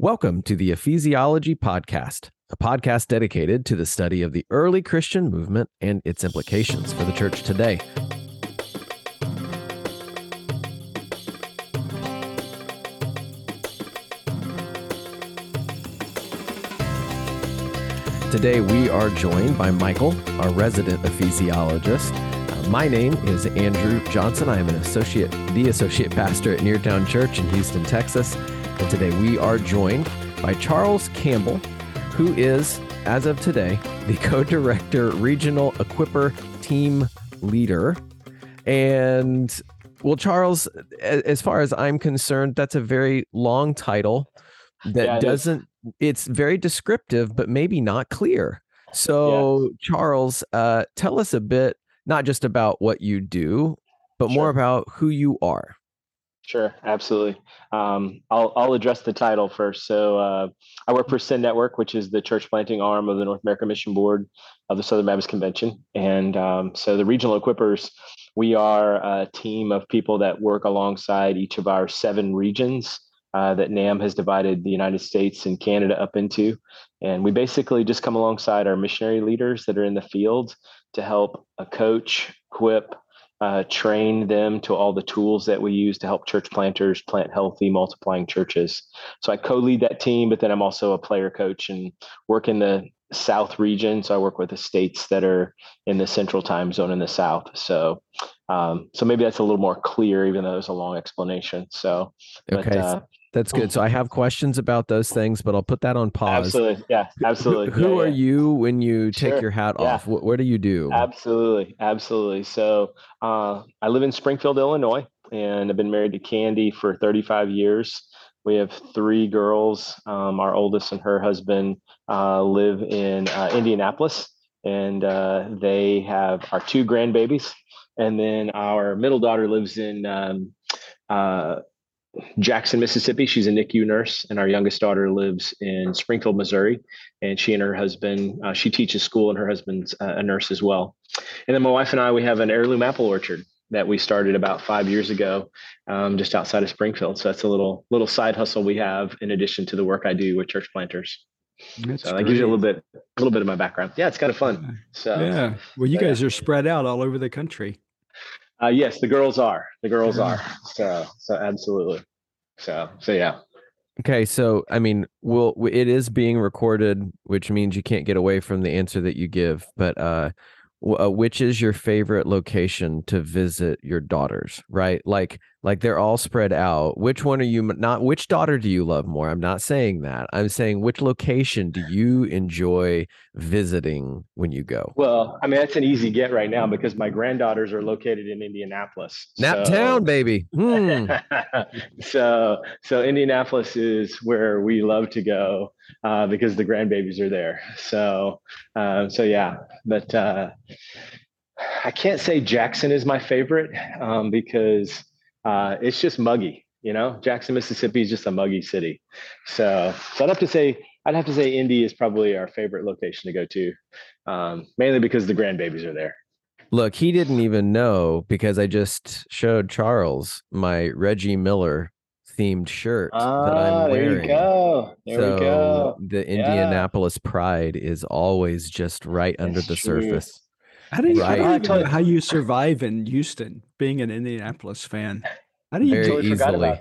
Welcome to the Ephesiology Podcast, a podcast dedicated to the study of the early Christian movement and its implications for the church today. Today, we are joined by Michael, our resident ephesiologist. Uh, my name is Andrew Johnson. I am an associate, the associate pastor at Neartown Church in Houston, Texas. And today we are joined by Charles Campbell, who is, as of today, the co director, regional equipper team leader. And well, Charles, as far as I'm concerned, that's a very long title that yeah, doesn't, it's very descriptive, but maybe not clear. So, yeah. Charles, uh, tell us a bit, not just about what you do, but sure. more about who you are. Sure, absolutely. Um, I'll I'll address the title first. So uh, I work for Send Network, which is the church planting arm of the North American Mission Board of the Southern Baptist Convention, and um, so the regional equippers, we are a team of people that work alongside each of our seven regions uh, that NAMB has divided the United States and Canada up into, and we basically just come alongside our missionary leaders that are in the field to help a coach, equip, uh, train them to all the tools that we use to help church planters plant healthy, multiplying churches. So I co lead that team, but then I'm also a player coach and work in the South region. So I work with the states that are in the central time zone in the South. So, um, so maybe that's a little more clear, even though it's a long explanation. So, okay. But, uh, that's good. So I have questions about those things, but I'll put that on pause. Absolutely. Yeah, absolutely. Who, who yeah, are yeah. you when you take sure. your hat yeah. off? What, what, do you do? Absolutely. Absolutely. So uh, I live in Springfield, Illinois, and I've been married to Candy for 35 years. We have three girls. Um, our oldest and her husband uh, live in uh, Indianapolis, and uh, they have our two grandbabies. And then our middle daughter lives in um, uh, Jackson, Mississippi. She's a NICU nurse, and our youngest daughter lives in Springfield, Missouri. And she and her husband, uh, she teaches school, and her husband's uh, a nurse as well. And then my wife and I, we have an heirloom apple orchard that we started about five years ago, um, just outside of Springfield. So that's a little little side hustle we have in addition to the work I do with church planters. That's so that gives you a little bit, a little bit of my background. Yeah, it's kind of fun. So yeah, well, you guys yeah. are spread out all over the country. Uh, yes, the girls are. The girls are. So, so absolutely. So, so yeah. Okay, so I mean, well, it is being recorded, which means you can't get away from the answer that you give. But uh, uh, which is your favorite location to visit your daughters right like like they're all spread out which one are you not which daughter do you love more i'm not saying that i'm saying which location do you enjoy visiting when you go well i mean that's an easy get right now because my granddaughters are located in indianapolis nap so. town baby hmm. so so indianapolis is where we love to go uh, because the grandbabies are there. So, uh, so yeah, but uh, I can't say Jackson is my favorite um, because uh, it's just muggy. You know, Jackson, Mississippi is just a muggy city. So, so I'd have to say I'd have to say Indy is probably our favorite location to go to, um, mainly because the grandbabies are there. Look, he didn't even know because I just showed Charles my Reggie Miller themed shirt ah, that I'm wearing. There you go. There so we go. The Indianapolis yeah. pride is always just right That's under the true. surface. How do you, right. how, do you how you survive in Houston being an Indianapolis fan? How do you very totally easily?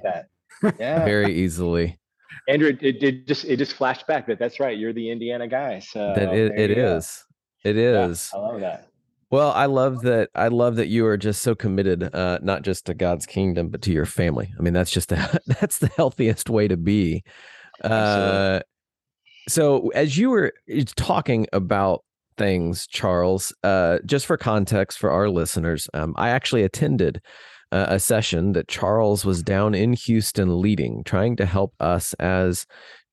Yeah, very easily. Andrew, it, it, just it just flashed back that that's right. You're the Indiana guy. So that it, it is. It is. Yeah, I love that. Well, I love that. I love that you are just so committed, uh, not just to God's kingdom, but to your family. I mean, that's just the, that's the healthiest way to be. Uh, so, as you were talking about things, Charles, uh, just for context for our listeners, um, I actually attended uh, a session that Charles was down in Houston leading, trying to help us as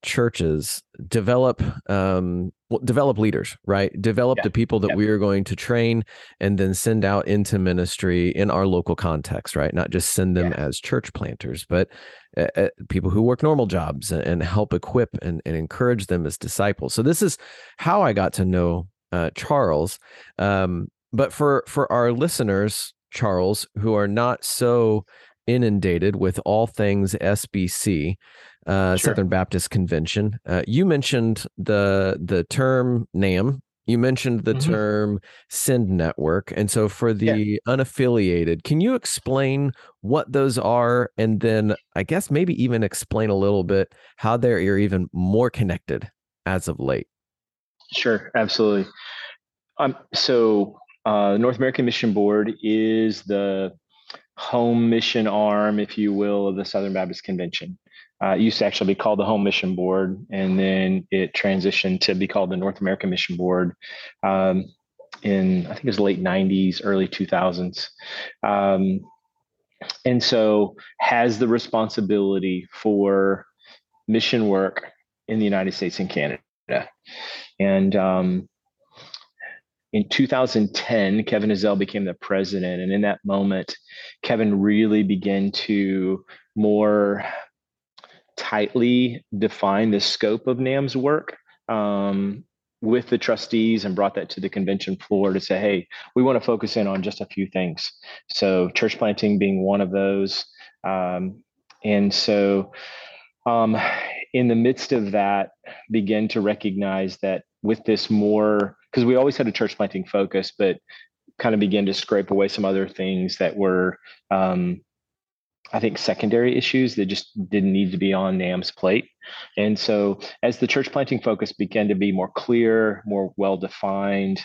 churches develop um, well, develop leaders, right? Develop yeah. the people that yeah. we are going to train and then send out into ministry in our local context, right? Not just send them yeah. as church planters, but uh, uh, people who work normal jobs and, and help equip and, and, encourage them as disciples. So this is how I got to know uh, Charles. Um, but for for our listeners, Charles, who are not so inundated with all things SBC, uh, sure. Southern Baptist Convention. Uh, you mentioned the the term NAMB. You mentioned the mm-hmm. term Send Network, and so for the yeah. unaffiliated, can you explain what those are, and then I guess maybe even explain a little bit how they're even more connected as of late? Sure, absolutely. Um, so uh, North American Mission Board is the home mission arm, if you will, of the Southern Baptist Convention. Uh, it used to actually be called the Home Mission Board, and then it transitioned to be called the North American Mission Board um, in I think it was late '90s, early 2000s, um, and so has the responsibility for mission work in the United States and Canada. And um, in 2010, Kevin Ezell became the president. And in that moment, Kevin really began to more tightly define the scope of NAMB's work um, with the trustees and brought that to the convention floor to say, hey, we want to focus in on just a few things. So, church planting being one of those. Um, and so, um, in the midst of that, begin to recognize that with this more, because we always had a church planting focus, but kind of begin to scrape away some other things that were um, I think secondary issues that just didn't need to be on NAMB's plate. And so as the church planting focus began to be more clear, more well defined,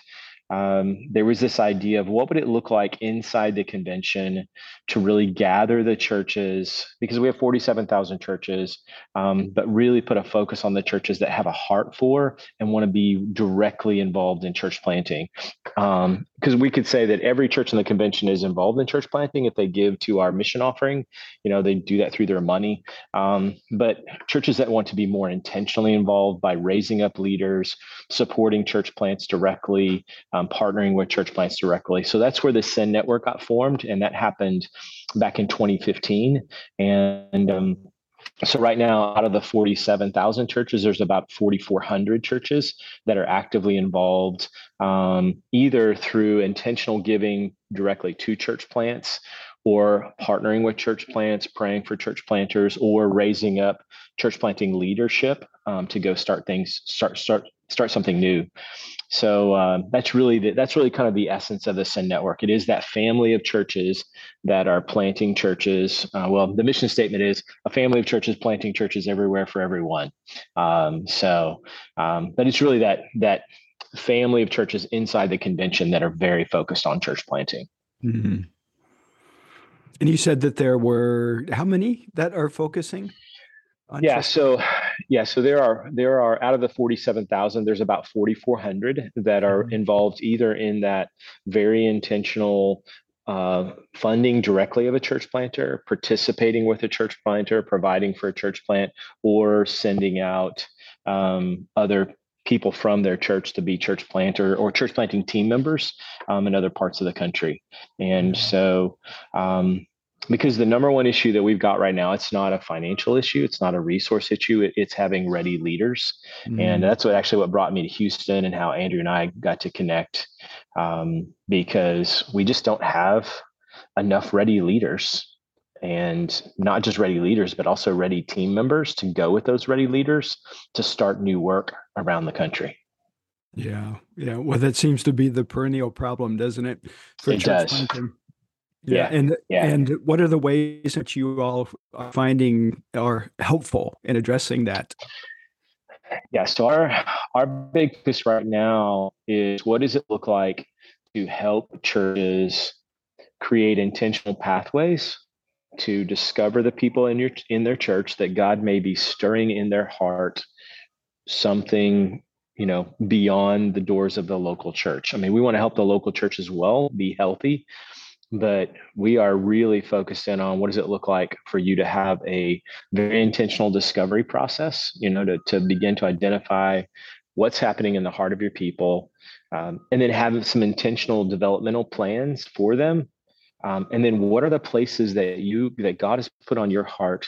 um, there was this idea of what would it look like inside the convention to really gather the churches because we have 47,000 churches, um, but really put a focus on the churches that have a heart for and want to be directly involved in church planting. Because um, we could say that every church in the convention is involved in church planting if they give to our mission offering. You know, they do that through their money. Um, but churches that want to be more intentionally involved by raising up leaders, supporting church plants directly um, partnering with church plants directly. So that's where the Send Network got formed, and that happened back in 2015. And um, so right now, out of the 47,000 churches, there's about 4,400 churches that are actively involved, um, either through intentional giving directly to church plants or partnering with church plants, praying for church planters, or raising up church planting leadership um, to go start things, start start start something new. So uh, that's really the, that's really kind of the essence of the Send Network. It is that family of churches that are planting churches. Uh, well, the mission statement is a family of churches planting churches everywhere for everyone. Um, so, um, but it's really that that family of churches inside the convention that are very focused on church planting. Mm-hmm. And you said that there were how many that are focusing? On yeah so yeah so there are there are out of the 47000 there's about 4400 that are mm-hmm. involved either in that very intentional uh, funding directly of a church planter participating with a church planter providing for a church plant or sending out um, other people from their church to be church planter or church planting team members um, in other parts of the country and so um, because the number one issue that we've got right now it's not a financial issue it's not a resource issue it, it's having ready leaders mm-hmm. and that's what actually what brought me to houston and how andrew and i got to connect um, because we just don't have enough ready leaders and not just ready leaders but also ready team members to go with those ready leaders to start new work around the country yeah yeah well that seems to be the perennial problem doesn't it for it does. Planting? Yeah. And yeah. and what are the ways that you all are finding are helpful in addressing that? Yeah. So our our big focus right now is what does it look like to help churches create intentional pathways to discover the people in your in their church that God may be stirring in their heart something you know beyond the doors of the local church. I mean, we want to help the local church as well be healthy, but we are really focused in on what does it look like for you to have a very intentional discovery process you know to, to begin to identify what's happening in the heart of your people um, and then have some intentional developmental plans for them. Um, and then what are the places that you that god has put on your heart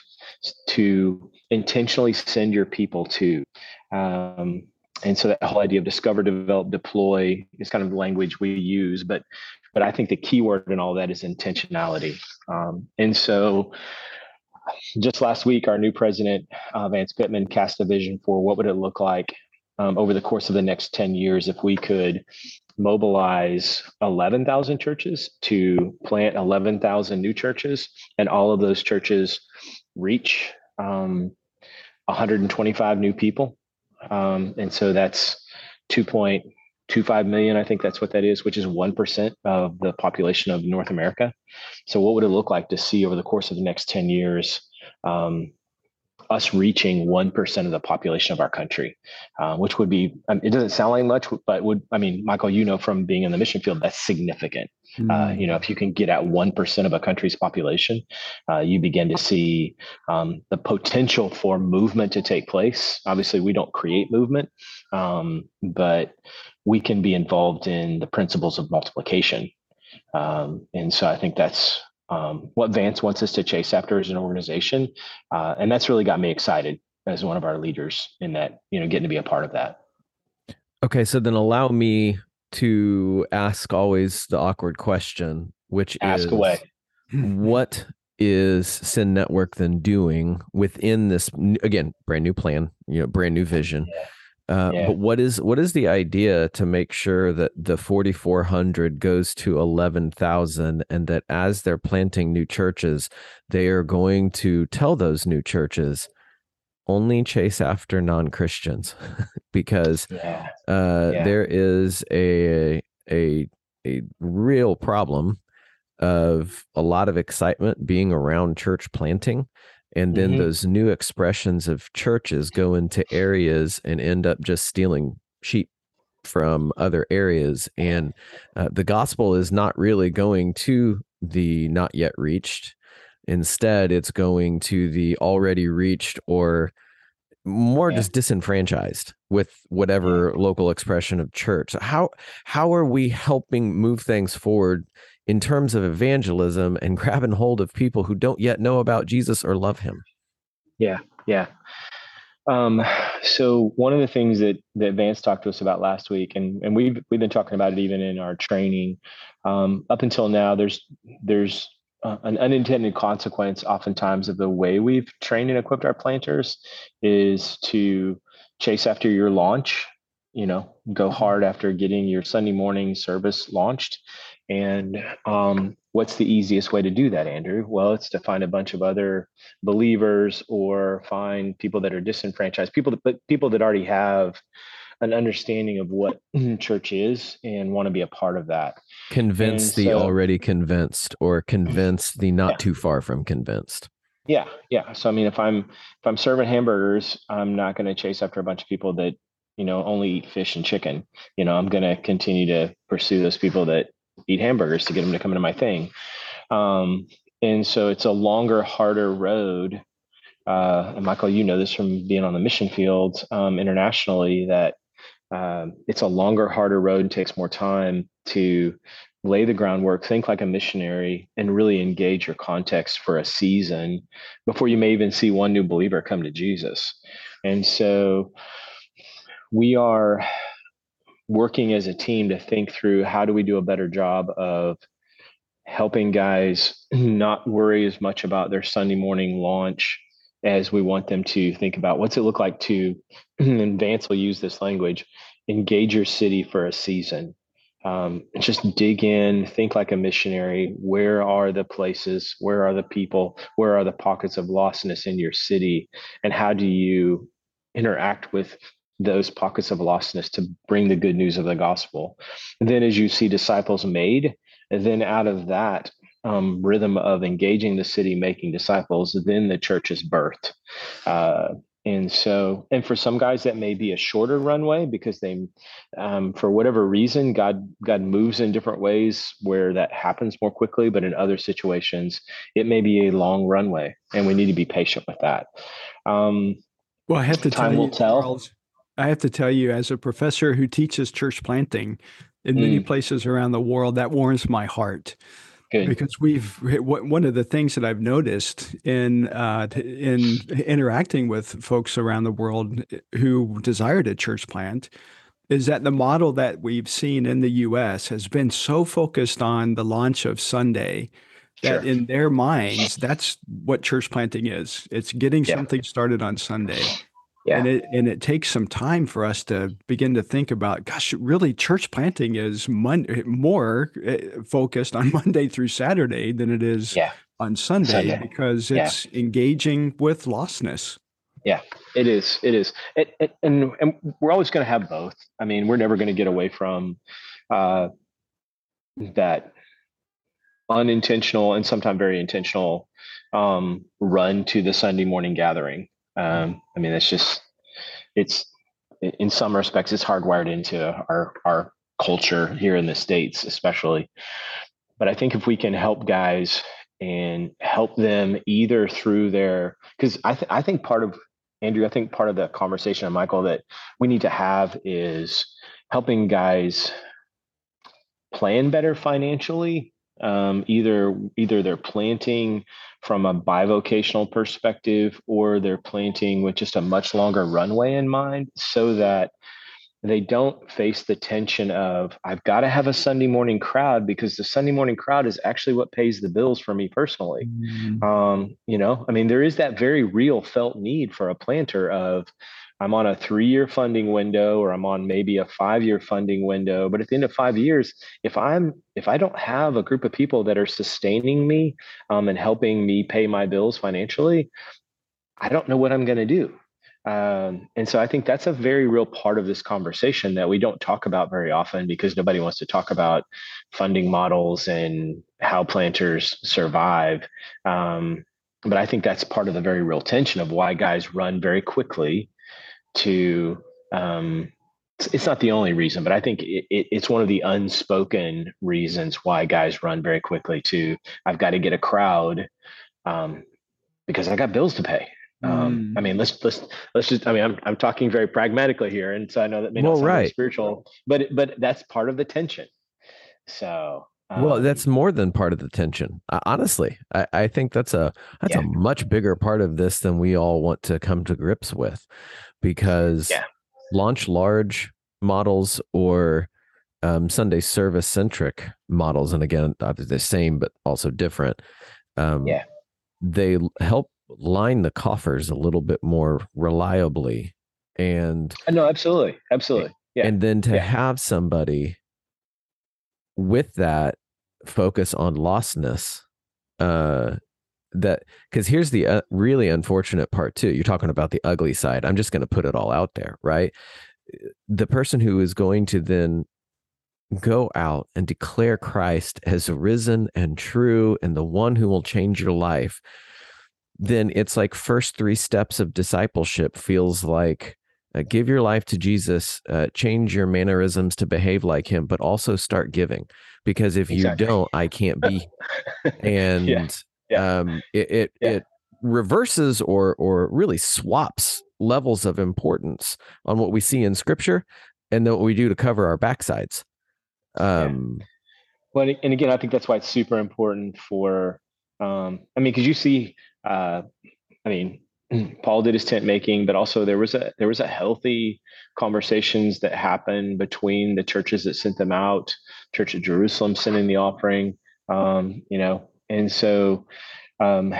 to intentionally send your people to? Um, and so that whole idea of discover develop deploy is kind of language we use but but I think the key word in all that is intentionality. Um, and so, just last week, our new president, uh, Vance Pitman, cast a vision for what would it look like um, over the course of the next 10 years if we could mobilize 11,000 churches to plant 11,000 new churches, and all of those churches reach um, 125 new people. Um, and so that's 2.25 million. I think that's what that is, which is 1% of the population of North America. So, what would it look like to see over the course of the next 10 years? Um, us reaching 1% of the population of our country, uh, which would be, um, it doesn't sound like much, but would, I mean, Michael, you know, from being in the mission field, that's significant. Uh, you know, if you can get at 1% of a country's population, uh, you begin to see um, the potential for movement to take place. Obviously, we don't create movement, um, but we can be involved in the principles of multiplication. Um, and so I think that's um, what Vance wants us to chase after as an organization. Uh, and that's really got me excited as one of our leaders in that, you know, getting to be a part of that. Okay. So then allow me to ask always the awkward question, which ask is away. what is Send Network then doing within this again brand new plan, you know, brand new vision? Yeah. Uh, yeah. But what is what is the idea to make sure that the 4,400 goes to 11,000, and that as they're planting new churches, they are going to tell those new churches only chase after non Christians, because yeah. Uh, yeah. there is a a a real problem of a lot of excitement being around church planting and then mm-hmm. those new expressions of churches go into areas and end up just stealing sheep from other areas and uh, the gospel is not really going to the not yet reached instead it's going to the already reached or more yeah. just disenfranchised with whatever yeah. local expression of church how how are we helping move things forward in terms of evangelism and grabbing hold of people who don't yet know about Jesus or love him. Yeah, yeah. Um, so one of the things that that Vance talked to us about last week, and and we've we've been talking about it even in our training. Um, up until now, there's there's uh, an unintended consequence oftentimes of the way we've trained and equipped our planters is to chase after your launch you know go mm-hmm. hard after getting your sunday morning service launched and um, what's the easiest way to do that, Andrew? Well, it's to find a bunch of other believers or find people that are disenfranchised, people that, but people that already have an understanding of what church is and want to be a part of that. Convince the already convinced or convince the not yeah. too far from convinced. Yeah, yeah. So I mean, if I'm if I'm serving hamburgers, I'm not going to chase after a bunch of people that you know only eat fish and chicken. You know, I'm going to continue to pursue those people that eat hamburgers to get them to come into my thing. Um, and so it's a longer, harder road. Uh, and Michael, you know this from being on the mission field um, internationally that um, it's a longer, harder road and takes more time to lay the groundwork, think like a missionary, and really engage your context for a season before you may even see one new believer come to Jesus. And so we are working as a team to think through how do we do a better job of helping guys not worry as much about their Sunday morning launch as we want them to think about what's it look like to and Vance will use this language engage your city for a season. Um, just dig in think like a missionary. Where are the places? Where are the people? Where are the pockets of lostness in your city? And how do you interact with those pockets of lostness to bring the good news of the gospel. And then, as you see disciples made, and then out of that um, rhythm of engaging the city, making disciples, then the church is birthed. Uh, and so, and for some guys, that may be a shorter runway because they, um, for whatever reason, God God moves in different ways where that happens more quickly. But in other situations, it may be a long runway, and we need to be patient with that. Um, well, I have to time tell will you, tell. Charles, I have to tell you, as a professor who teaches church planting in mm. many places around the world, that warms my heart. Good. Because we've one of the things that I've noticed in uh, in interacting with folks around the world who desire to church plant is that the model that we've seen in the US has been so focused on the launch of Sunday that sure. in their minds, that's what church planting is. It's getting yeah. something started on Sunday. Yeah. And it and it takes some time for us to begin to think about, gosh, really, church planting is mon- more eh, focused on Monday through Saturday than it is yeah. on Sunday, Sunday, because it's yeah. engaging with lostness. Yeah, it is. It is. It, it, and and we're always going to have both. I mean, we're never going to get away from uh, that unintentional and sometimes very intentional um, run to the Sunday morning gathering. Um, I mean, it's just it's in some respects it's hardwired into our our culture here in the states, especially. But I think if we can help guys and help them either through their because I th- I think part of Andrew, I think part of the conversation, Michael, that we need to have is helping guys plan better financially. Um, either either they're planting from a bivocational perspective or they're planting with just a much longer runway in mind so that they don't face the tension of i've got to have a sunday morning crowd because the sunday morning crowd is actually what pays the bills for me personally mm-hmm. um, you know i mean there is that very real felt need for a planter of i'm on a three year funding window or i'm on maybe a five year funding window but at the end of five years if i'm if i don't have a group of people that are sustaining me um, and helping me pay my bills financially i don't know what i'm going to do um, and so I think that's a very real part of this conversation that we don't talk about very often because nobody wants to talk about funding models and how planters survive. Um, but I think that's part of the very real tension of why guys run very quickly to. Um, it's not the only reason, but I think it, it, it's one of the unspoken reasons why guys run very quickly to. I've got to get a crowd um, because I got bills to pay. Um, I mm. mean, let's let's let's just. I mean, I'm I'm talking very pragmatically here, and so I know that may not well, sound right. spiritual, but but that's part of the tension. So. Um, well, that's more than part of the tension. Uh, honestly, I, I think that's a that's yeah. a much bigger part of this than we all want to come to grips with, because yeah. launch large models or um, Sunday service centric models, and again, the same but also different. Um, yeah, they help line the coffers a little bit more reliably and uh, no absolutely absolutely yeah and then to yeah. have somebody with that focus on lostness uh that because here's the uh, really unfortunate part too you're talking about the ugly side i'm just going to put it all out there right the person who is going to then go out and declare christ as risen and true and the one who will change your life then it's like first three steps of discipleship feels like uh, give your life to Jesus, uh, change your mannerisms to behave like him, but also start giving because if exactly. you don't, I can't be. and yeah. Yeah. um, it it, yeah. it reverses or or really swaps levels of importance on what we see in Scripture and then what we do to cover our backsides. Um, well, and again, I think that's why it's super important for. Um, I mean, because you see uh, I mean, Paul did his tent making, but also there was a there was a healthy conversations that happened between the churches that sent them out, Church of Jerusalem sending the offering, um, you know, and so um,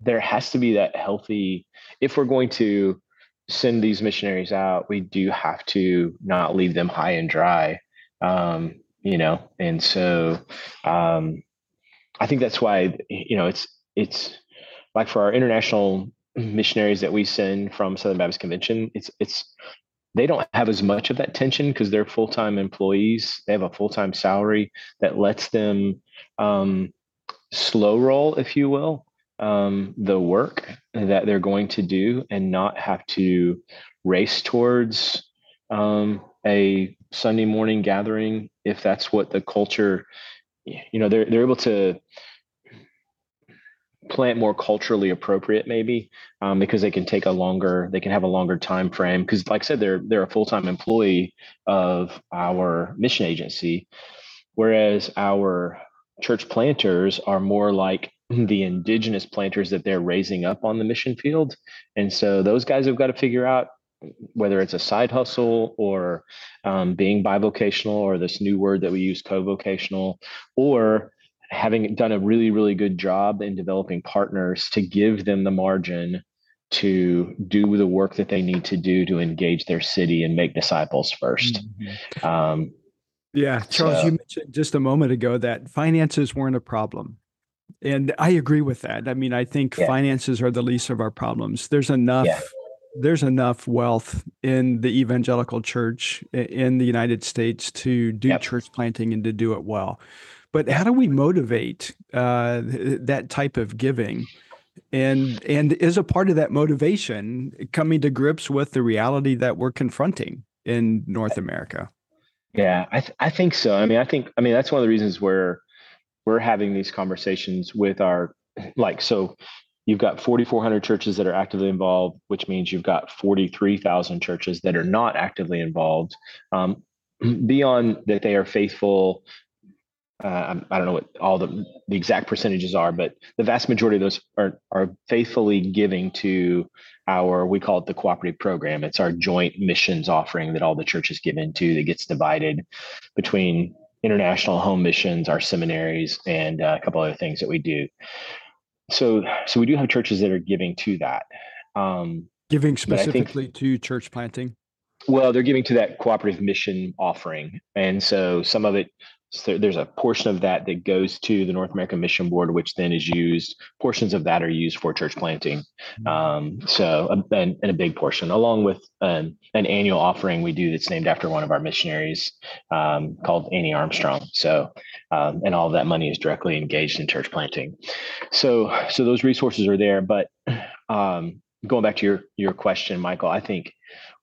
there has to be that healthy. If we're going to send these missionaries out, we do have to not leave them high and dry, um, you know, and so um, I think that's why you know it's it's like for our international missionaries that we send from Southern Baptist Convention, it's it's they don't have as much of that tension because they're full-time employees. They have a full-time salary that lets them um, slow roll, if you will, um, the work that they're going to do and not have to race towards um, a Sunday morning gathering if that's what the culture, you know, they're they're able to plant more culturally appropriate maybe um, because they can take a longer they can have a longer time frame. Because like i said they're they're a full-time employee of our mission agency whereas our church planters are more like the indigenous planters that they're raising up on the mission field and so those guys have got to figure out whether it's a side hustle or um, being bivocational or this new word that we use co-vocational or having done a really really good job in developing partners to give them the margin to do the work that they need to do to engage their city and make disciples 1st mm-hmm. um, yeah charles so, you mentioned just a moment ago that finances weren't a problem and i agree with that i mean i think yeah. finances are the least of our problems there's enough yeah. there's enough wealth in the evangelical church in the united states to do yep. church planting and to do it well but how do we motivate uh, that type of giving? And and is a part of that motivation coming to grips with the reality that we're confronting in North America? Yeah, I th- I think so. I mean, I think I mean that's one of the reasons where we're having these conversations with our like so you've got 4400 churches that are actively involved which means you've got 43000 churches that are not actively involved um, beyond that they are faithful uh, I don't know what all the, the exact percentages are, but the vast majority of those are, are faithfully giving to our, we call it the cooperative program. It's our joint missions offering that all the churches give into that gets divided between international home missions, our seminaries, and uh, a couple other things that we do. So, so we do have churches that are giving to that. Um, giving specifically think, to church planting. Well, they're giving to that cooperative mission offering, and so some of it so there's a portion of that that goes to the North American Mission Board, which then is used. Portions of that are used for church planting. Mm-hmm. Um, so, and, and, a big portion, along with um, an annual offering we do that's named after one of our missionaries um, called Annie Armstrong. So, um, and all of that money is directly engaged in church planting. So, so those resources are there. But um, going back to your your question, Michael, I think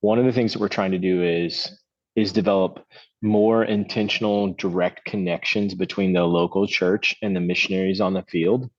one of the things that we're trying to do is is develop more intentional direct connections between the local church and the missionaries on the field.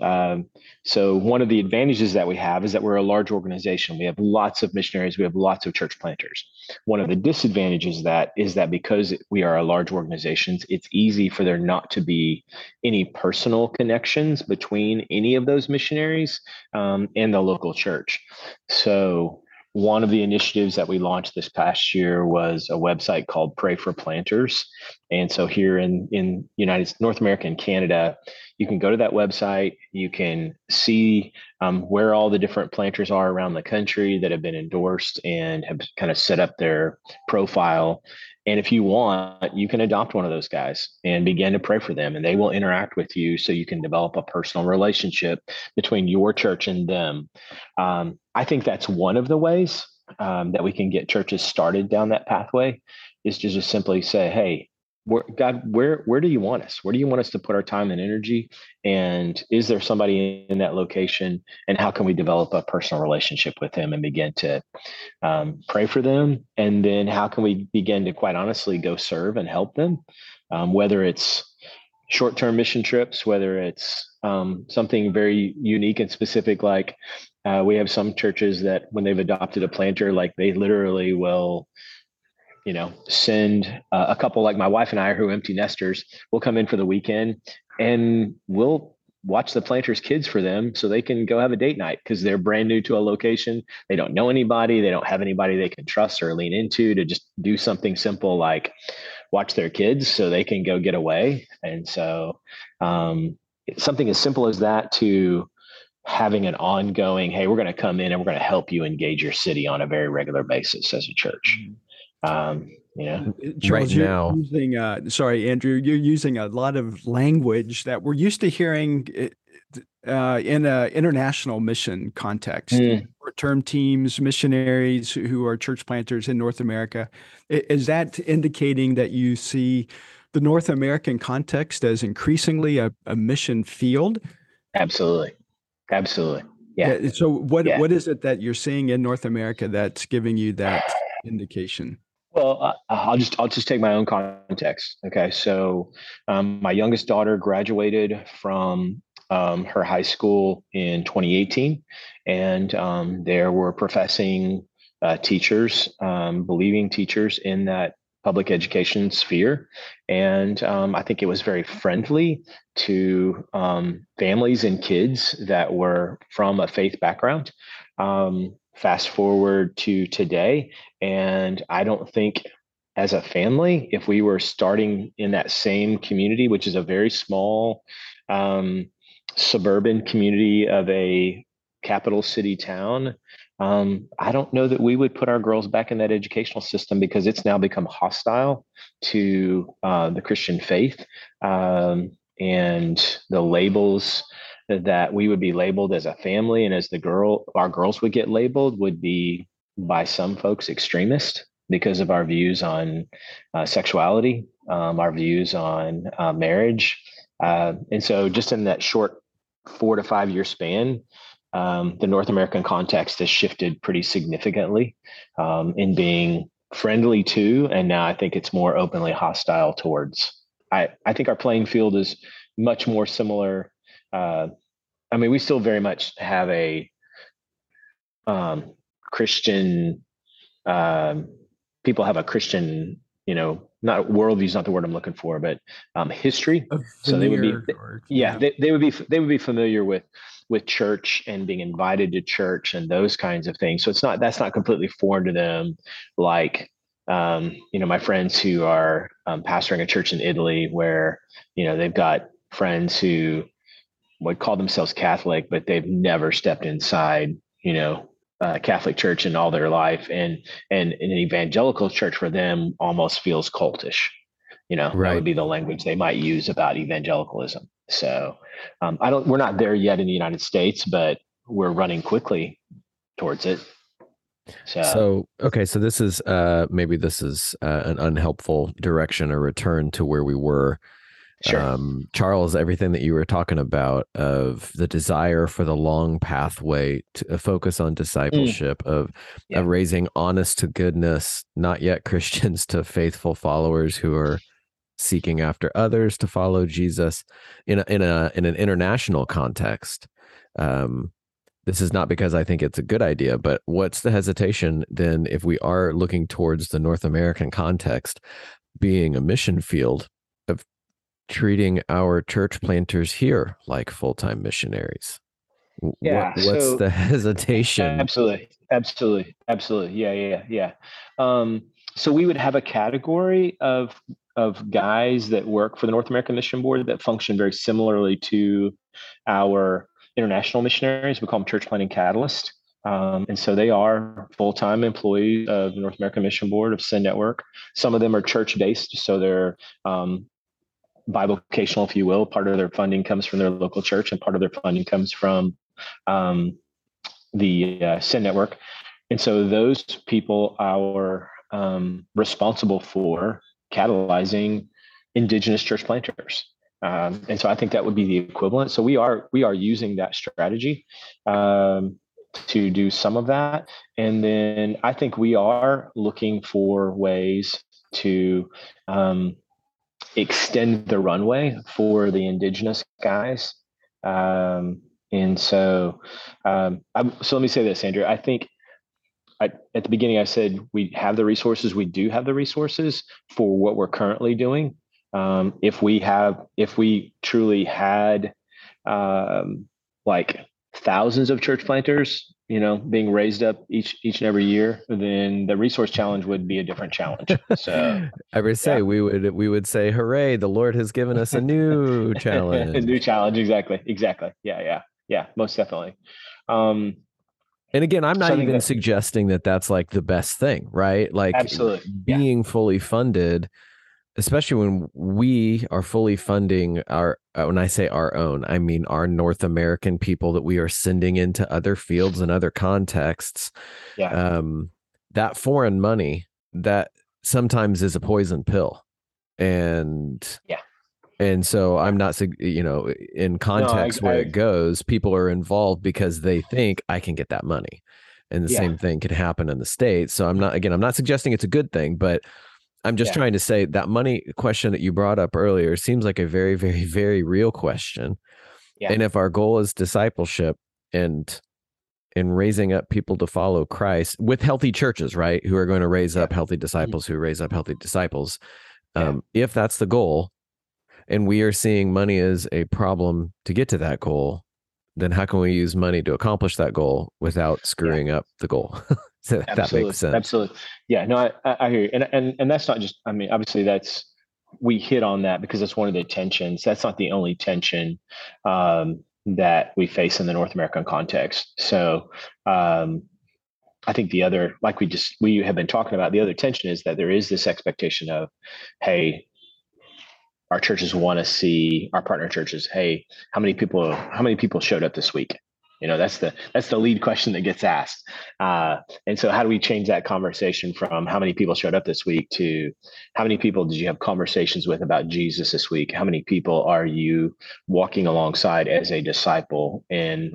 Um, so one of the advantages that we have is that we're a large organization. We have lots of missionaries. We have lots of church planters. One of the disadvantages of that is that because we are a large organization it's easy for there not to be any personal connections between any of those missionaries um, and the local church. So one of the initiatives that we launched this past year was a website called Pray for Planters. And so here in in United North America and Canada, you can go to that website. You can see um, where all the different planters are around the country that have been endorsed and have kind of set up their profile. And if you want, you can adopt one of those guys and begin to pray for them, and they will interact with you so you can develop a personal relationship between your church and them. Um, I think that's one of the ways um, that we can get churches started down that pathway is to just simply say, hey, where, God, where where do you want us? Where do you want us to put our time and energy? And is there somebody in that location? And how can we develop a personal relationship with them and begin to um, pray for them? And then how can we begin to, quite honestly, go serve and help them? Um, whether it's short-term mission trips, whether it's um, something very unique and specific, like uh, we have some churches that when they've adopted a planter, like they literally will you know, send uh, a couple like my wife and I who are empty nesters. We'll come in for the weekend and we'll watch the planters kids for them so they can go have a date night because they're brand new to a location they don't know anybody they don't have anybody they can trust or lean into to just do something simple like watch their kids so they can go get away and so um, something as simple as that to having an ongoing hey we're going to come in and we're going to help you engage your city on a very regular basis as a church mm-hmm. Um, you know, Charles, right now, using, uh, sorry, Andrew, you're using a lot of language that we're used to hearing uh, in an international mission context. Mm. Term teams, missionaries who are church planters in North America. Is that indicating that you see the North American context as increasingly a, a mission field? Absolutely. Absolutely. Yeah. yeah so what yeah. what is it that you're seeing in North America that's giving you that indication? Well, I'll just I'll just take my own context. Okay, so um, my youngest daughter graduated from um, her high school in 2018, and um, there were professing uh, teachers, um, believing teachers in that public education sphere, and um, I think it was very friendly to um, families and kids that were from a faith background. Fast forward to today, and I don't think as a family, if we were starting in that same community, which is a very small um, suburban community of a capital city town, um, I don't know that we would put our girls back in that educational system because it's now become hostile to uh, the Christian faith um, and the labels that we would be labeled as a family and as the girl our girls would get labeled would be by some folks extremist because of our views on uh, sexuality um, our views on uh, marriage. Uh, and so just in that short four to five year span um, the north american context has shifted pretty significantly um, in being friendly to and now i think it's more openly hostile towards. I, I think our playing field is much more similar uh, I mean, we still very much have a um, Christian. Um, people have a Christian, you know, not worldview is not the word I'm looking for, but um, history. So they would be, or, yeah, yeah, They, they would be they would be familiar with with church and being invited to church and those kinds of things. So it's not that's not completely foreign to them, like um, you know, my friends who are um, pastoring a church in Italy where, you know, they've got friends who would call themselves Catholic, but they've never stepped inside, you know, a Catholic church in all their life. And, and, an evangelical church for them almost feels cultish. You know, right. that would be the language they might use about evangelicalism. So um, I don't, we're not there yet in the United States, but we're running quickly towards it. So, so okay, so this is uh maybe this is uh, an unhelpful direction or return to where we were Sure. Um, Charles, everything that you were talking about of the desire for the long pathway to focus on mm. discipleship, mm. of, yeah. of raising honest to goodness, not yet Christians to faithful followers who are seeking after others to follow Jesus in a, in a in an international context. Um, this is not because I think it's a good idea, but what's the hesitation then if we are looking towards the North American context being a mission field treating our church planters here like full-time missionaries? Yeah what, what's so, the hesitation? Absolutely absolutely absolutely yeah yeah yeah. Um, so we would have a category of of guys that work for the north american mission board that function very similarly to our international missionaries. We call them church planting catalyst. Um, and so they are full-time employees of the North American Mission Board of Send Network. Some of them are church-based, so they're um, bivocational, if you will. Part of their funding comes from their local church, and part of their funding comes from um, the uh, Send Network. And so those people are um, responsible for catalyzing indigenous church planters. Um, and so I think that would be the equivalent. So we are we are using that strategy um, to do some of that, and then I think we are looking for ways to um, extend the runway for the indigenous guys. Um, and so, um, so let me say this, Andrew. I think I, at the beginning I said we have the resources. We do have the resources for what we're currently doing. Um, if we have, if we truly had, um, like thousands of church planters you know being raised up each each and every year then the resource challenge would be a different challenge. So i would say yeah. we would we would say hooray the lord has given us a new challenge a new challenge. exactly exactly. Yeah yeah yeah most definitely. Um and again i'm not even that, suggesting that that's like the best thing right? Like absolutely being yeah. fully funded especially when we are fully funding our uh, when i say our own i mean our north american people that we are sending into other fields and other contexts yeah. um that foreign money that sometimes is a poison pill and yeah and so i'm not you know in context no, I, where I, it goes people are involved because they think i can get that money and the yeah. same thing could happen in the states so i'm not again i'm not suggesting it's a good thing but I'm just yeah. trying to say that money question that you brought up earlier seems like a very, very, very real question. Yeah. And if our goal is discipleship and and raising up people to follow Christ with healthy churches, right? Who are going to raise yeah. up healthy mm-hmm. disciples who raise up healthy disciples. Um, if that's the goal, and we are seeing money as a problem to get to that goal, then how can we use money to accomplish that goal without screwing yeah. up the goal? so that absolutely. makes sense. Absolutely. Yeah. No, I, I hear you. And, and, and that's not just, I mean, obviously that's, we hit on that because it's one of the tensions. That's not the only tension um, that we face in the North American context. So, um, I think the other, like we just we have been talking about, the other tension is that there is this expectation of, hey, our churches want to see our partner churches. Hey, how many people? How many people showed up this week? You know, that's the that's the lead question that gets asked. Uh, and so, how do we change that conversation from how many people showed up this week to how many people did you have conversations with about Jesus this week? How many people are you walking alongside as a disciple and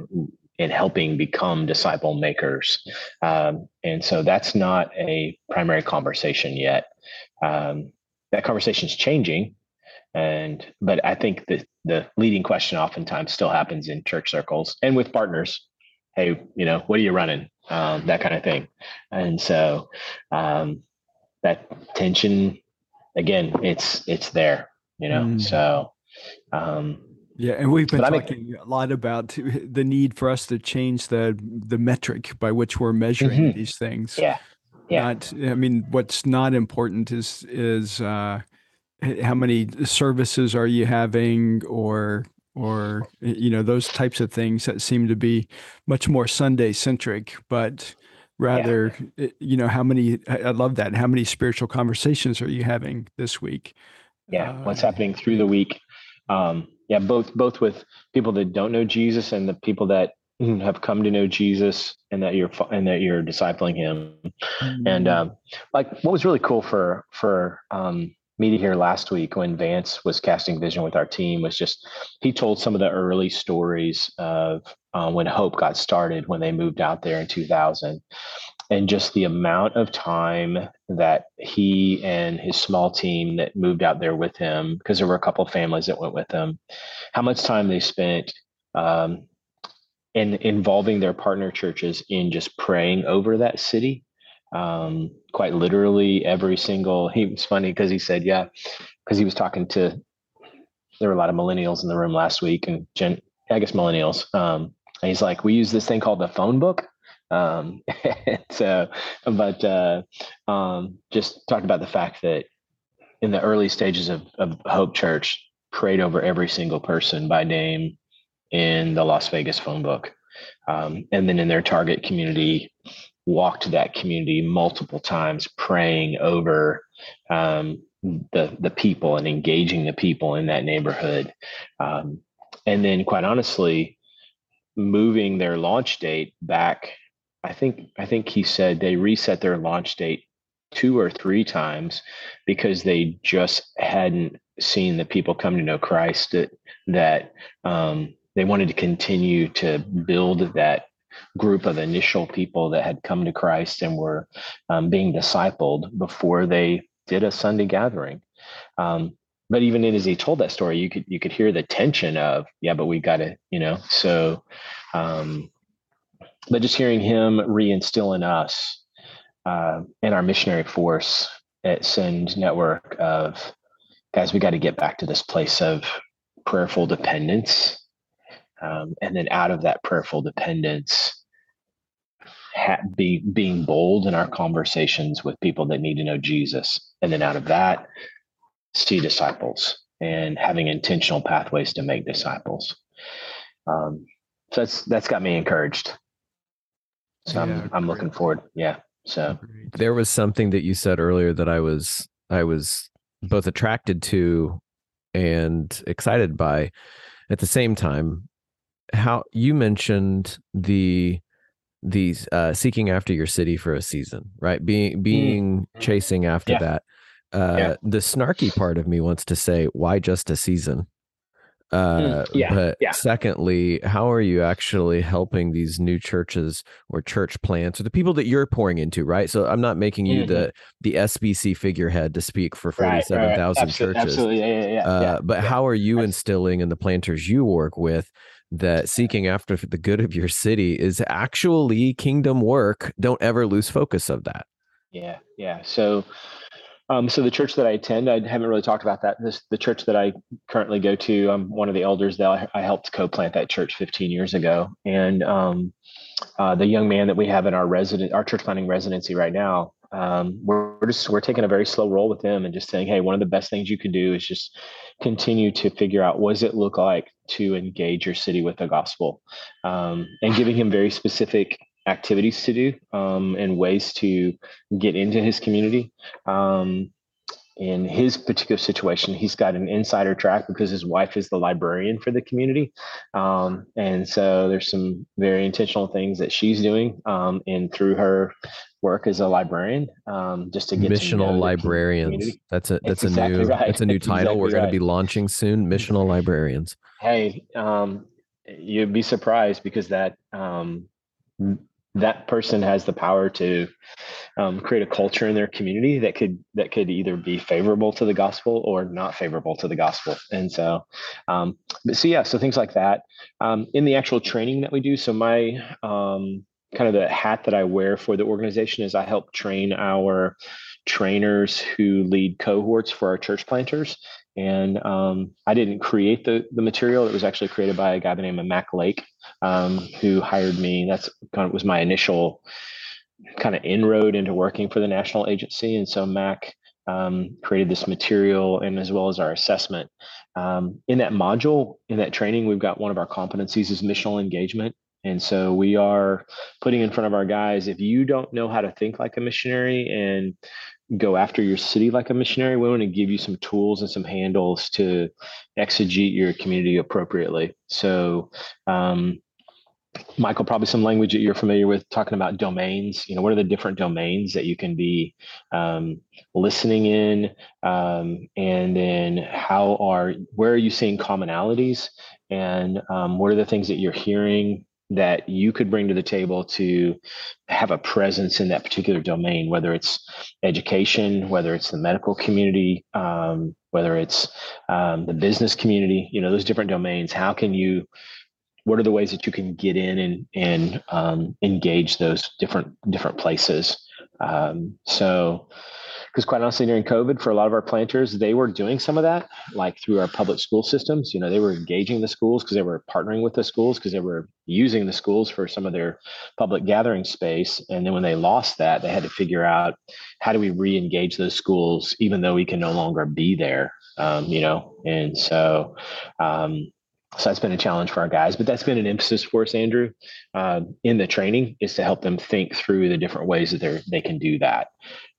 in helping become disciple makers. Um, and so that's not a primary conversation yet. Um, that conversation is changing. And but I think the the leading question oftentimes still happens in church circles and with partners. Hey, you know, what are you running? Um, that kind of thing. And so um, that tension, again, it's it's there. You know, mm. so um, yeah, and we've been but talking a lot about the need for us to change the the metric by which we're measuring mm-hmm. these things. Yeah, yeah. Not, I mean, what's not important is is uh, how many services are you having, or or you know those types of things that seem to be much more Sunday centric, but rather yeah. you know how many. I love that. How many spiritual conversations are you having this week? Yeah, uh, what's happening through the week? Um, yeah, both both with people that don't know Jesus and the people that have come to know Jesus and that you're and that you're discipling him. Mm-hmm. And um, like what was really cool for for um, me here last week when Vance was casting vision with our team was just he told some of the early stories of uh, when Hope got started when they moved out there in 2000 and just the amount of time that he and his small team that moved out there with him, because there were a couple of families that went with him, how much time they spent um, in involving their partner churches in just praying over that city. Um, quite literally, every single. He was funny because he said, "Yeah," because he was talking to. There were a lot of millennials in the room last week, and Gen, I guess millennials. Um, and he's like, "We use this thing called the phone book." Um, so, but uh, um, just talked about the fact that in the early stages of, of Hope Church, prayed over every single person by name in the Las Vegas phone book. Um, and then in their target community, walked to that community multiple times, praying over um, the the people and engaging the people in that neighborhood. Um, and then, quite honestly, moving their launch date back I think I think he said they reset their launch date two or three times because they just hadn't seen the people come to know Christ that that um, they wanted to continue to build that group of initial people that had come to Christ and were um, being discipled before they did a Sunday gathering. Um, but even as he told that story, you could you could hear the tension of yeah, but we got to you know so um, but just hearing him reinstill in us uh, in our missionary force at Send Network of guys, we got to get back to this place of prayerful dependence, um, and then out of that prayerful dependence, ha- be being bold in our conversations with people that need to know Jesus, and then out of that, see disciples and having intentional pathways to make disciples. Um, so that's that's got me encouraged. So yeah, I'm, I'm looking forward. Yeah. So there was something that you said earlier that I was I was both attracted to and excited by at the same time. How you mentioned the these uh seeking after your city for a season, right? Being mm. being mm. chasing after yeah. that. Uh yeah. the snarky part of me wants to say, why just a season? Mm, uh, yeah, but yeah. secondly, how are you actually helping these new churches or church plants or the people that you're pouring into, right? So I'm not making you mm-hmm. the the SBC figurehead to speak for 47,000 right, right. churches. Absolutely. Yeah, yeah, yeah, uh, yeah But how are you instilling in the planters you work with that seeking after the good of your city is actually kingdom work? Don't ever lose focus of that. Yeah, yeah. So Um, so the church that I attend, I haven't really talked about that. This the church that I currently go to. I'm one of the elders that I, helped co-plant that church 15 years ago, and um, uh, the young man that we have in our resident, our church planting residency right now, um, we're, we're just we're taking a very slow roll with them and just saying, hey, one of the best things you can do is just continue to figure out what does it look like to engage your city with the gospel, um, and giving him very specific activities to do um, and ways to get into his community. Um, in his particular situation, he's got an insider track because his wife is the librarian for the community. Um, and so there's some very intentional things that she's doing um, and through her work as a librarian, um, just to get missional to librarians. That's a that's, a exactly new right. that's a new title exactly we're going right. to be launching soon. Missional librarians. Hey, um, you'd be surprised because that um, that person has the power to um, create a culture in their community that could that could either be favorable to the gospel or not favorable to the gospel. And so um, but so yeah so things like that. Um, in the actual training that we do so my um, kind of the hat that i wear for the organization is i help train our trainers who lead cohorts for our church planters. And um, I didn't create the the material. It was actually created by a guy by the name of Mac Lake, um, who hired me. That's kind of was my initial kind of inroad into working for the national agency. And so Mac um, created this material and as well as our assessment. Um, in that module, in that training, we've got one of our competencies is missional engagement. And so we are putting in front of our guys if you don't know how to think like a missionary and go after your city like a missionary, we want to give you some tools and some handles to exegete your community appropriately. So, um, Michael, probably some language that you're familiar with, talking about domains. You know, what are the different domains that you can be um, listening in, um, and then how are where are you seeing commonalities, and um, what are the things that you're hearing that you could bring to the table to have a presence in that particular domain, whether it's education, whether it's the medical community, um, whether it's um, the business community, you know, those different domains. How can you, what are the ways that you can get in and, and um, engage those different, different places? Um, so, because quite honestly during covid for a lot of our planters they were doing some of that like through our public school systems. You know they were engaging the schools because they were partnering with the schools because they were using the schools for some of their public gathering space. And then when they lost that they had to figure out how do we re-engage those schools even though we can no longer be there? Um, you know and so um, so that's been a challenge for our guys, but that's been an emphasis for us, Andrew, uh, in the training is to help them think through the different ways that they're they can do that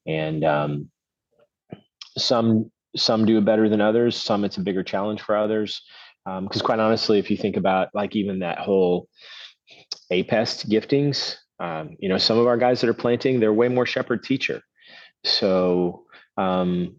and um, some some do it better than others. Some it's a bigger challenge for others. Because um, quite honestly, if you think about like even that whole APEST giftings, um, you know, some of our guys that are planting, they're way more shepherd teacher. So um,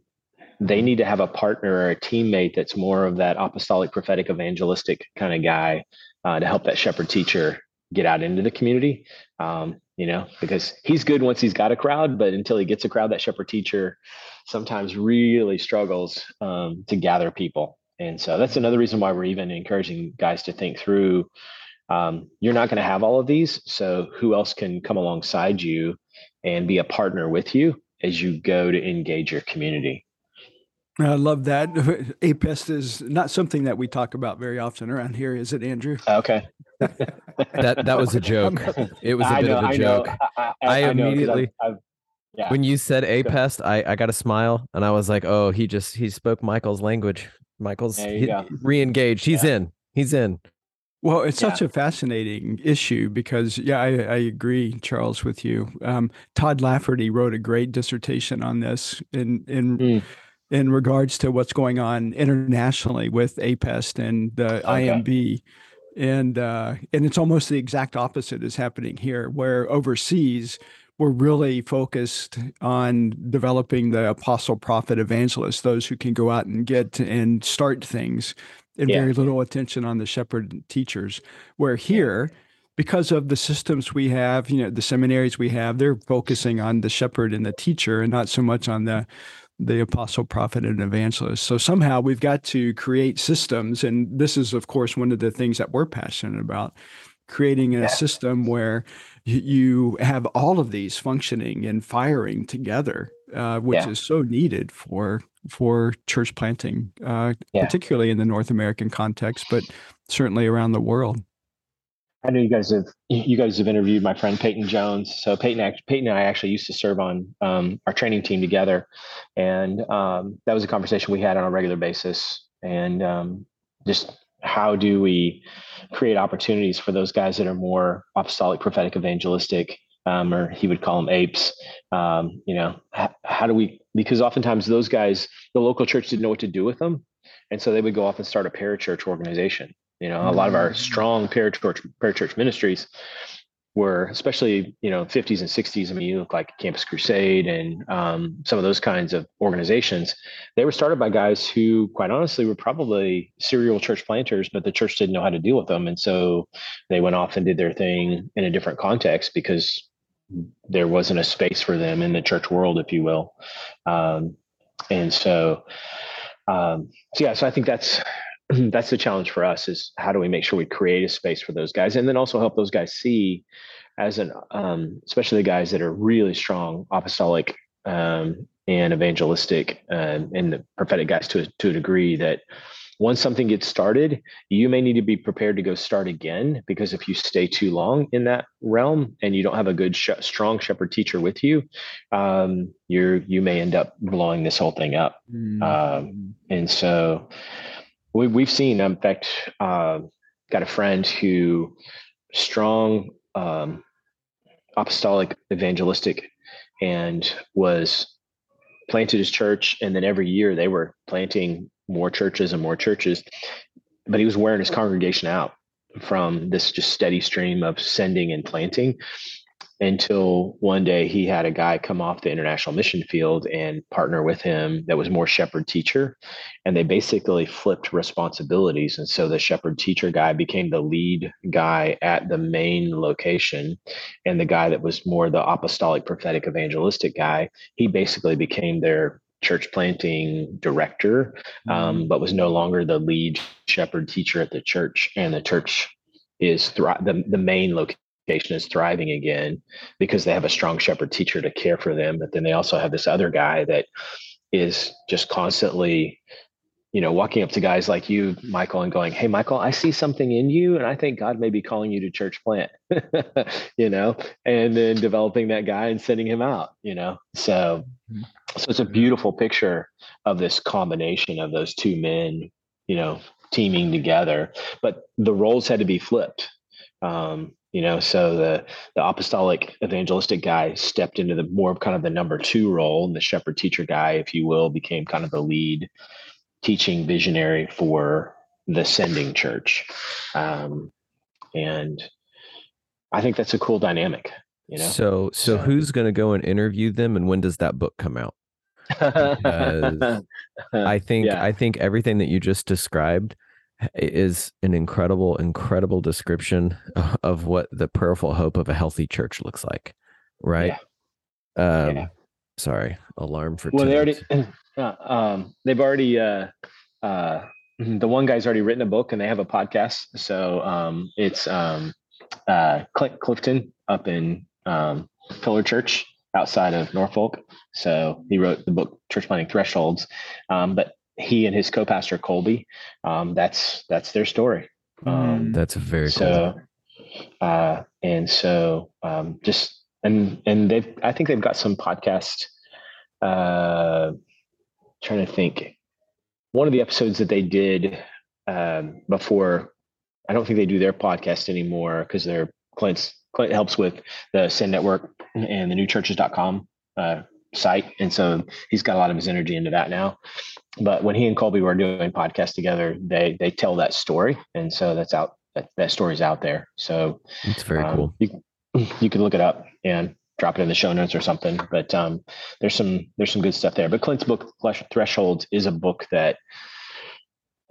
they need to have a partner or a teammate that's more of that apostolic, prophetic, evangelistic kind of guy uh, to help that shepherd teacher get out into the community. Um, you know, because he's good once he's got a crowd, but until he gets a crowd, that shepherd teacher sometimes really struggles um, to gather people. And so that's another reason why we're even encouraging guys to think through um, you're not going to have all of these. So who else can come alongside you and be a partner with you as you go to engage your community? I love that. APEST is not something that we talk about very often around here, is it, Andrew? Okay. that that was a joke. It was a I bit know, of a joke. I, I, I immediately I've, I've, yeah. when you said APEST, I, I got a smile and I was like, oh, he just he spoke Michael's language. Michael's he, re-engaged. He's yeah. in. He's in. Well, it's yeah. such a fascinating issue because, yeah, I, I agree, Charles, with you. Um, Todd Lafferty wrote a great dissertation on this in in mm in regards to what's going on internationally with APEST and the okay. IMB. And uh, and it's almost the exact opposite is happening here, where overseas we're really focused on developing the apostle, prophet, evangelist, those who can go out and get and start things, and yeah. very little attention on the shepherd teachers. Where here, because of the systems we have, you know, the seminaries we have, they're focusing on the shepherd and the teacher, and not so much on the the apostle, prophet, and evangelist. So somehow we've got to create systems. And this is, of course, one of the things that we're passionate about creating a yeah. system where you have all of these functioning and firing together uh, which yeah. is so needed for for church planting, uh, yeah. particularly in the North American context, but certainly around the world. I know you guys have you guys have interviewed my friend Peyton Jones. So Peyton, Peyton and I actually used to serve on um, our training team together, and um, that was a conversation we had on a regular basis. And um, just how do we create opportunities for those guys that are more apostolic, prophetic, evangelistic, um, or he would call them apes. Um, you know, how, how do we? Because oftentimes those guys, the local church didn't know what to do with them, and so they would go off and start a parachurch organization you know, a lot of our mm. strong parachurch parachurch ministries were, especially you know, 50s and 60s. I mean, you look like Campus Crusade and um, some of those kinds of organizations. They were started by guys who, quite honestly, were probably serial church planters, but the church didn't know how to deal with them, and so they went off and did their thing in a different context because there wasn't a space for them in the church world, if you will. Um, and so, um, so yeah, so I think that's that's the challenge for us is how do we make sure we create a space for those guys and then also help those guys see as an um, especially the guys that are really strong apostolic um, and evangelistic um, and the prophetic guys to a, to a degree that once something gets started you may need to be prepared to go start again because if you stay too long in that realm and you don't have a good sh- strong shepherd teacher with you um, you're you may end up blowing this whole thing up mm. and so we, we've seen, in fact, uh, got a friend who strong um, apostolic evangelistic and was planted his church and then every year they were planting more churches and more churches but he was wearing his congregation out from this just steady stream of sending and planting until one day he had a guy come off the international mission field and partner with him that was more shepherd teacher. And they basically flipped responsibilities. And so the shepherd teacher guy became the lead guy at the main location. And the guy that was more the apostolic prophetic evangelistic guy he basically became their church planting director um, mm-hmm. but was no longer the lead shepherd teacher at the church. And the church is thri- the, the main location is thriving again because they have a strong shepherd teacher to care for them. But then they also have this other guy that is just constantly, you know, walking up to guys like you, Michael, and going, Hey, Michael, I see something in you. And I think God may be calling you to church plant, you know, and then developing that guy and sending him out, you know. So, mm-hmm. so it's a beautiful picture of this combination of those two men, you know, teaming together. But the roles had to be flipped. Um, you know so the the apostolic evangelistic guy stepped into the more of kind of the number two role and the shepherd teacher guy if you will became kind of the lead teaching visionary for the sending church. Um, and i think that's a cool dynamic you know? So so, so who's going to go and interview them and when does that book come out? I think yeah. i think everything that you just described is an incredible, incredible description of what the prayerful hope of a healthy church looks like. Right. Yeah. Um, yeah. Sorry, alarm for. Well, they already, uh, um, they've already, uh, uh, the one guy's already written a book and they have a podcast. So um, it's um, uh, Clint Clifton up in um, Pillar Church outside of Norfolk. So he wrote the book Church Planting Thresholds. Um, but he and his co-pastor Colby. Um, that's that's their story. Um, mm. that's very so, cool. Uh, and so um, just and and they've I think they've got some podcast. Uh, trying to think, one of the episodes that they did um, before. I don't think they do their podcast anymore because they're Clint's Clint helps with the Send Network and the newchurches.com uh, site. And so he's got a lot of his energy into that now. But when he and Colby were doing podcasts together, they they tell that story. And so that's out that, that story's out there. So it's very um, cool. You, you can look it up and drop it in the show notes or something. But um, there's some there's some good stuff there. But Clint's book Thresholds is a book that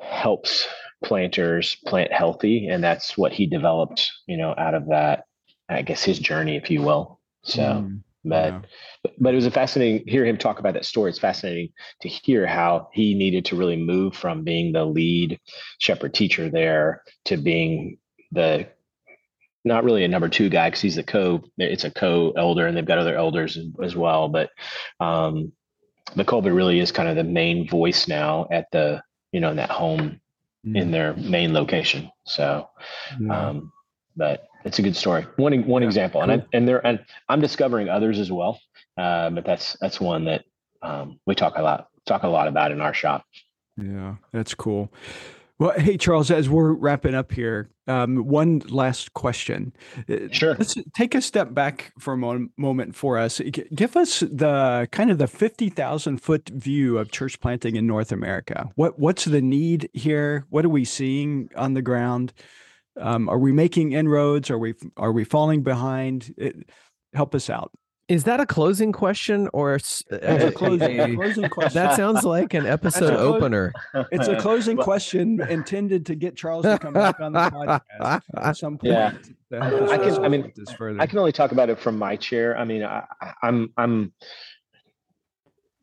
helps planters plant healthy, and that's what he developed, you know, out of that, I guess his journey, if you will. So mm. But, yeah. but but it was a fascinating hear him talk about that story. It's fascinating to hear how he needed to really move from being the lead shepherd teacher there to being the not really a number two guy because he's the co. It's a co elder, and they've got other elders as well. But um, but Colby really is kind of the main voice now at the you know in that home mm. in their main location. So, yeah. um, but it's a good story. One one yeah, example, cool. and I, and there and I'm discovering others as well. Uh, but that's that's one that um, we talk a lot talk a lot about in our shop. Yeah, that's cool. Well, hey Charles, as we're wrapping up here, um, one last question. Uh, sure. Let's take a step back for a mo- moment for us. give us the kind of the fifty thousand foot view of church planting in North America. What what's the need here? What are we seeing on the ground? Um, are we making inroads? Are we are we falling behind? It, help us out. Is that a closing question or a, a closing, a closing question? That sounds like an episode clo- opener. It's a closing question intended to get Charles to come back on the podcast at some point. Yeah. I can. I mean, I can only talk about it from my chair. I mean, I, I'm I'm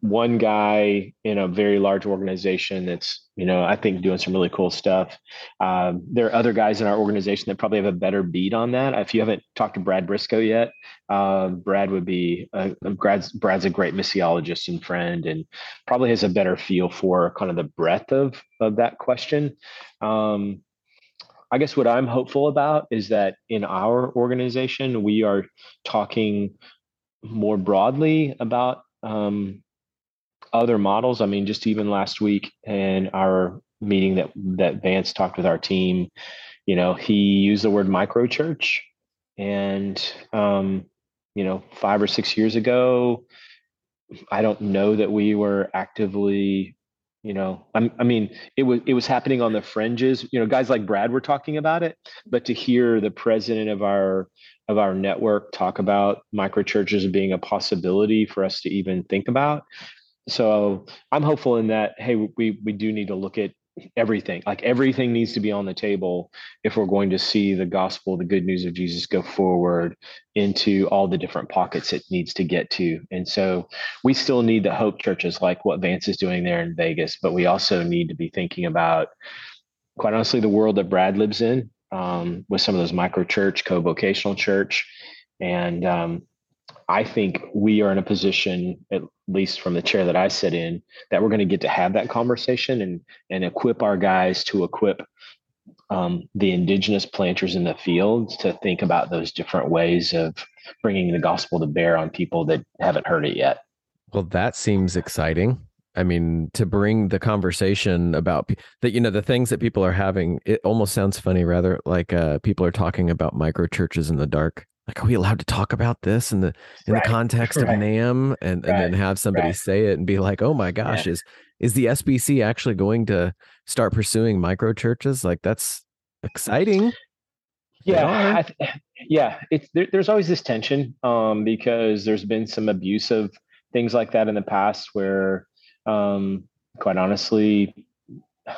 one guy in a very large organization that's you know i think doing some really cool stuff. Um, there are other guys in our organization that probably have a better beat on that. If you haven't talked to brad Brisco yet uh, brad would be a, brad's, brad's a great missiologist and friend and probably has a better feel for kind of the breadth of of that question. Um, i guess what i'm hopeful about is that in our organization we are talking more broadly about um, other models. I mean, just even last week in our meeting that that Vance talked with our team, you know, he used the word micro church, and um, you know, five or six years ago, I don't know that we were actively, you know, I, I mean, it was it was happening on the fringes. You know, guys like Brad were talking about it, but to hear the president of our of our network talk about micro churches being a possibility for us to even think about so I'm hopeful in that. Hey, we we do need to look at everything. Like everything needs to be on the table if we're going to see the gospel, the good news of Jesus, go forward into all the different pockets it needs to get to. And so we still need the hope churches like what Vance is doing there in Vegas, but we also need to be thinking about, quite honestly, the world that Brad lives in um, with some of those micro church, co-vocational church, and um, I think we are in a position, at least from the chair that I sit in, that we're going to get to have that conversation and and equip our guys to equip um, the indigenous planters in the field to think about those different ways of bringing the gospel to bear on people that haven't heard it yet. Well, that seems exciting. I mean, to bring the conversation about that, you know, the things that people are having, it almost sounds funny, rather like uh, people are talking about micro churches in the dark like are we allowed to talk about this in the in right. the context right. of NAMB and, right. and then have somebody say it and be like, oh my gosh, yeah. is is the SBC actually going to start pursuing micro churches? Like that's exciting. Yeah, th- yeah. It's there, there's always this tension um, because there's been some abuse of things like that in the past where, um, quite honestly,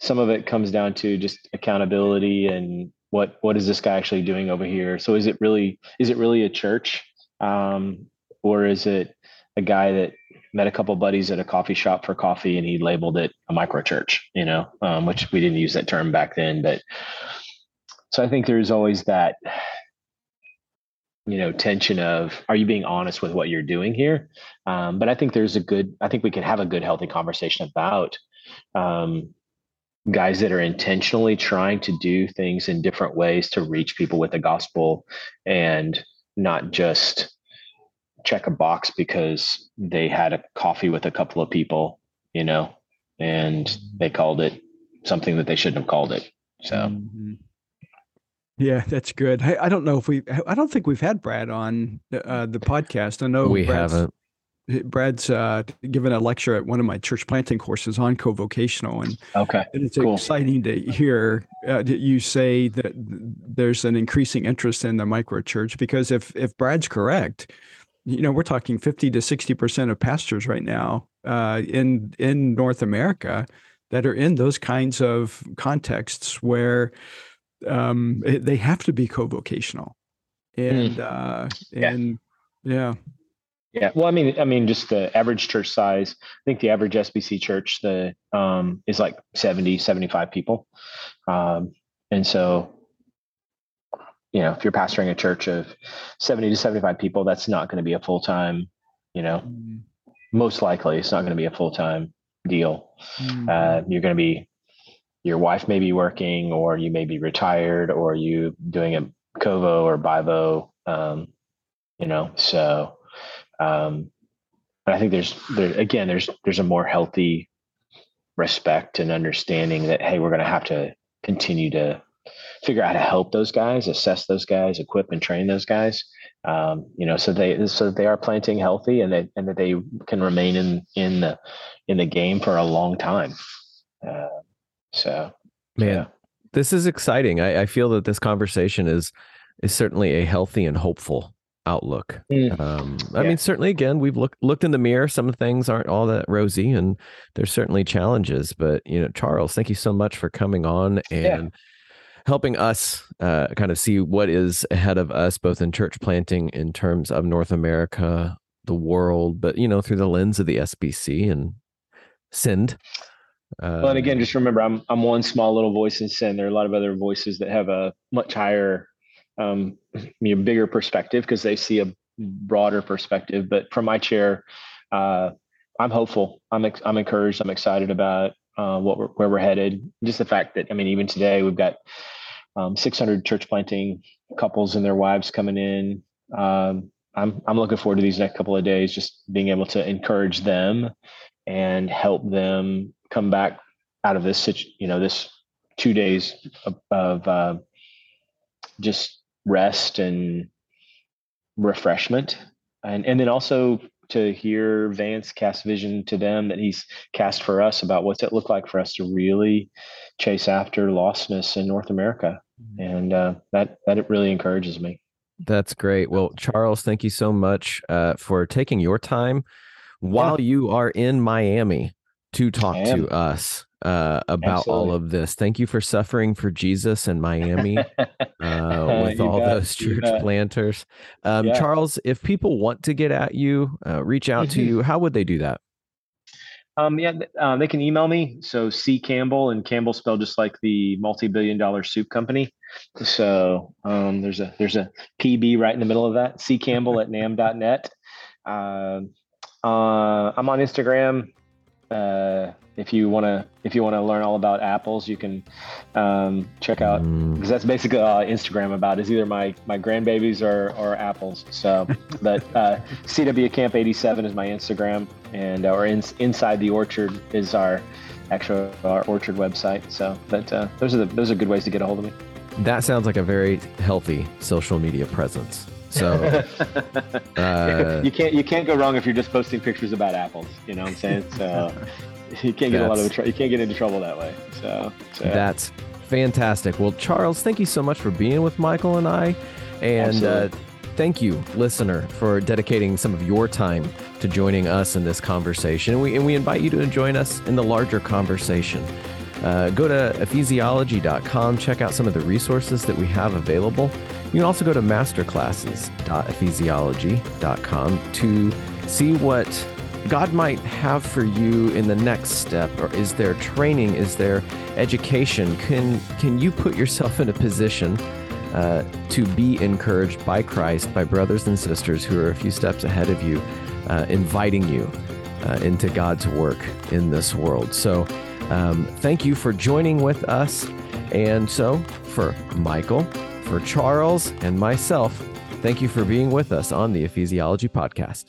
some of it comes down to just accountability and what what is this guy actually doing over here? So is it really is it really a church? Um, or is it a guy that met a couple buddies at a coffee shop for coffee and he labeled it a micro church you know um, which we didn't use that term back then but so i think there's always that you know tension of are you being honest with what you're doing here? Um, but i think there's a good i think we can have a good healthy conversation about um, guys that are intentionally trying to do things in different ways to reach people with the gospel and not just check a box because they had a coffee with a couple of people, you know, and they called it something that they shouldn't have called it. So, mm-hmm. yeah, that's good. I, I, don't know if we, I don't think we've had Brad on uh, the podcast. I know we Brad's, haven't. Brad's uh, given a lecture at one of my church planting courses on co-vocational, and okay, and it's cool. exciting to hear uh, that you say that there's an increasing interest in the micro church because if if Brad's correct, you know we're talking fifty to sixty percent of pastors right now uh, in in North America that are in those kinds of contexts where um, they have to be co-vocational, and mm. uh, and yeah. Yeah. Well, I mean, I mean, just the average church size. I think the average SBC church the um, is like 70, 75 people, um, and so you know, if you're pastoring a church of 70 to 75 people, that's not going to be a full time, you know, mm-hmm. most likely it's not going to be a full time deal. Mm-hmm. Uh, you're going to be, your wife may be working, or you may be retired, or you doing a Covo or Bivo, um, you know, so, um, I think there's there again, there's, there's a more healthy respect and understanding that, Hey, we're going to have to continue to figure out how to help those guys, assess those guys, equip and train those guys. Um, you know, so they so they are planting healthy and they and that they can remain in in the in the game for a long time. Uh, so, man, yeah. this is exciting. I, I feel that this conversation is is certainly a healthy and hopeful outlook. Mm. Um, I yeah. mean, certainly, again, we've looked looked in the mirror. Some things aren't all that rosy, and there's certainly challenges. But you know, Charles, thank you so much for coming on and yeah helping us uh, kind of see what is ahead of us, both in church planting in terms of North America, the world, but you know through the lens of the SBC and Send. well, and again, um, just remember, I'm I'm one small little voice in Send. There are a lot of other voices that have a much higher, um, you know, bigger perspective because they see a broader perspective. But from my chair, uh, I'm hopeful. I'm ex- I'm encouraged. I'm excited about uh, what we're, where we're headed. Just the fact that I mean, even today we've got um, 600 church planting couples and their wives coming in. Um, I'm I'm looking forward to these next couple of days, just being able to encourage them and help them come back out of this you know this two days of, of uh, just rest and refreshment and and then also to hear Vance cast vision to them that he's cast for us about what's it look like for us to really chase after lostness in North America. Mm-hmm. And uh, that that it really encourages me. That's great. Well, Charles, thank you so much uh, for taking your time while yeah. you are in Miami to talk to us uh, about Absolutely. all of this. Thank you for suffering for Jesus in Miami uh, with all bet, those church planters. Um, yeah. Charles, if people want to get at you, uh, reach out to you, how would they do that? Um, yeah, uh, they can email me. So C Campbell and Campbell spelled just like the multi-billion dollar soup company. So um, there's a there's a PB right in the middle of that. C Campbell at namb.net. Uh, uh, I'm on Instagram uh, if you want to if you want to learn all about apples you can um, check out because mm. that's basically all instagram about is either my my grandbabies or or apples. So but uh, cw camp 87 is my instagram and or in, inside the orchard is our actual our orchard website. So but uh, those are the those are good ways to get a hold of me. That sounds like a very healthy social media presence so uh, you can't you can't go wrong if you're just posting pictures about apples. You know what I'm saying? So you can't get a lot of tr- you can't get into trouble that way. So, so, that's fantastic. Well, Charles, thank you so much for being with Michael and I, and uh, thank you, listener, for dedicating some of your time to joining us in this conversation. And we and we invite you to join us in the larger conversation. Uh, go to ephesiology.com, check out some of the resources that we have available. You can also go to masterclasses.ephesiology.com to see what God might have for you in the next step or is there training is there education? Can can you put yourself in a position uh, to be encouraged by Christ by brothers and sisters who are a few steps ahead of you uh, inviting you uh, into God's work in this world? So um, thank you for joining with us and so for Michael for Charles and myself, thank you for being with us on the Ephesiology Podcast.